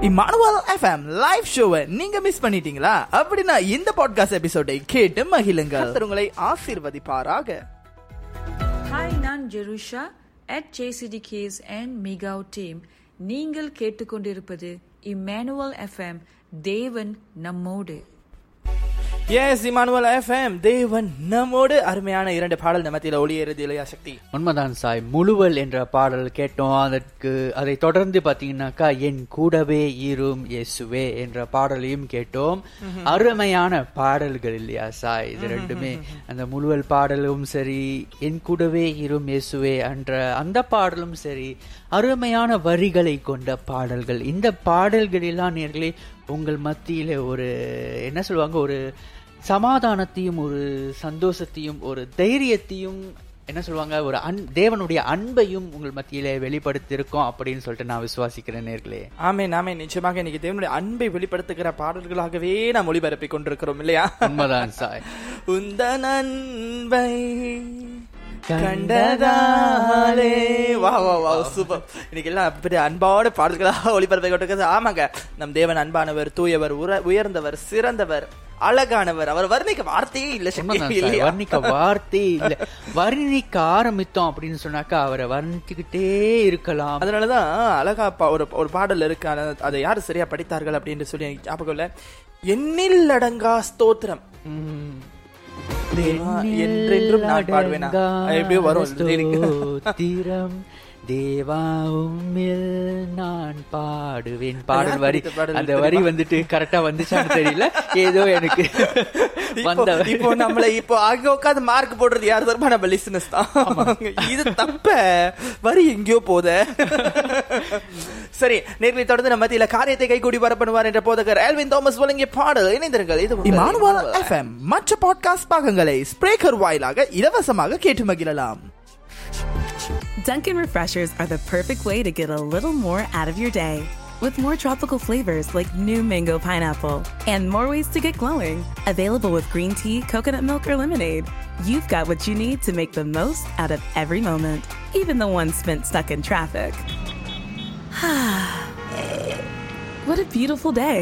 Emmanuel FM live ஷோவை நீங்க miss பண்ணிட்டீங்களா? அப்படின்னா இந்த பாட்காஸ்ட் எபிசோடை கேட்டு மகிழுங்கள். உங்களை ஆசீர்வதிப்பாராக. ஹாய் நான் ஜெருஷா அட் ஜேசிடிகேஸ் அண்ட் மிகாவ் டீம் நீங்கள் கேட்டுக்கொண்டிருப்பது இம்மானுவல் எஃப்எம் தேவன் நம்மோடு. எஸ் இமானுவல் எஃப்எம் தேவன் நம்மோடு. அருமையான இரண்டு பாடல் நமத்தில ஒளியேறுது இல்லையா சக்தி. உண்மைதான் சாய் முழுவல் என்ற பாடல் கேட்டோம். அதற்கு அதை தொடர்ந்து பாத்தீங்கன்னாக்கா என் கூடவே ஈரும் இயேசுவே என்ற பாடலையும் கேட்டோம். அருமையான பாடல்கள் இல்லையா சாய்? இது ரெண்டுமே அந்த முழுவல் பாடலும் சரி என் கூடவே ஈரும் இயேசுவே என்ற அந்த பாடலும் சரி அருமையான வரிகளை கொண்ட பாடல்கள். இந்த பாடல்களெல்லாம் நேர்களே உங்கள் மத்தியில ஒரு என்ன சொல்லுவாங்க ஒரு சமாதானத்தையும் ஒரு சந்தோஷத்தையும் ஒரு தைரியத்தையும் என்ன சொல்லுவாங்க ஒரு அன் தேவனுடைய அன்பையும் உங்கள் மத்தியிலே வெளிப்படுத்தியிருக்கோம் அப்படின்னு சொல்லிட்டு நான் விசுவாசிக்கிறேன் நேர்களே. ஆமே நாமே நிச்சயமாக இன்னைக்கு தேவனுடைய அன்பை வெளிப்படுத்துகிற பாடல்களாகவே நாம் ஒளிபரப்பி கொண்டிருக்கிறோம் இல்லையா? உண்மைதான் சாய். உந்த அன்பை கண்டதாலே. வா வா வா சூப்பர். இன்னைக்கு எல்லாம் பெரிய அன்பான பாடல்களாக ஒளிபரப்பை கொண்டிருக்கிறது. ஆமாங்க நம் தேவன் அன்பானவர் தூயவர் உயர்ந்தவர் சிறந்தவர் அழகானவர். அவர் வர்ணிக்க வார்த்தையே இல்ல வர்ணிக்க வார்த்தை இல்ல. வர்ணிக்க ஆரம்பித்தோம் அப்படின்னு சொன்னாக்கா அவரை வர்ணிச்சுக்கிட்டே இருக்கலாம். அதனாலதான் அழகா ஒரு ஒரு பாடல் இருக்கு. அதை யாரு சரியா படித்தார்கள் அப்படின்னு சொல்லி ஞாபகம் இல்ல. எண்ணில் அடங்கா ஸ்தோத்திரம். என்றென்றும் நான் பாடுவேனா? எப்படியோ வரும் தேவா உம்மில் நான் பாடுவேன். பாடல் வரி அந்த வரி? வந்துட்டு கரெக்டா வந்துச்சான்னு தெரியல. ஏதோ எனக்கு வந்த இப்போ- இப்போ நம்மள இப்போ அங்க உட்காந்து மார்க் போடுறது யார் தரமா நம்ம லிசனஸ் தான். இது தப்ப. வரி எங்கேயோ போத. சரி நேர்களை தொடர்ந்து நம்ம மத்தியில காரியத்தை கைகூடி வர பண்ணுவார் என்ற போதகர் எல்வின் தாமஸ் வழங்கிய பாடல் இணைந்திருங்கள். இது மற்ற பாட்காஸ்ட் பாகங்களை ஸ்பிரேக்கர் வாயிலாக இலவசமாக கேட்டு மகிழலாம் Dunkin' Refreshers are the perfect way to get a little more out of your day. With more tropical flavors like new mango pineapple and more ways to get glowing, available with green tea, coconut milk, or lemonade, you've got what you need to make the most out of every moment, even the ones spent stuck in traffic. what a beautiful day!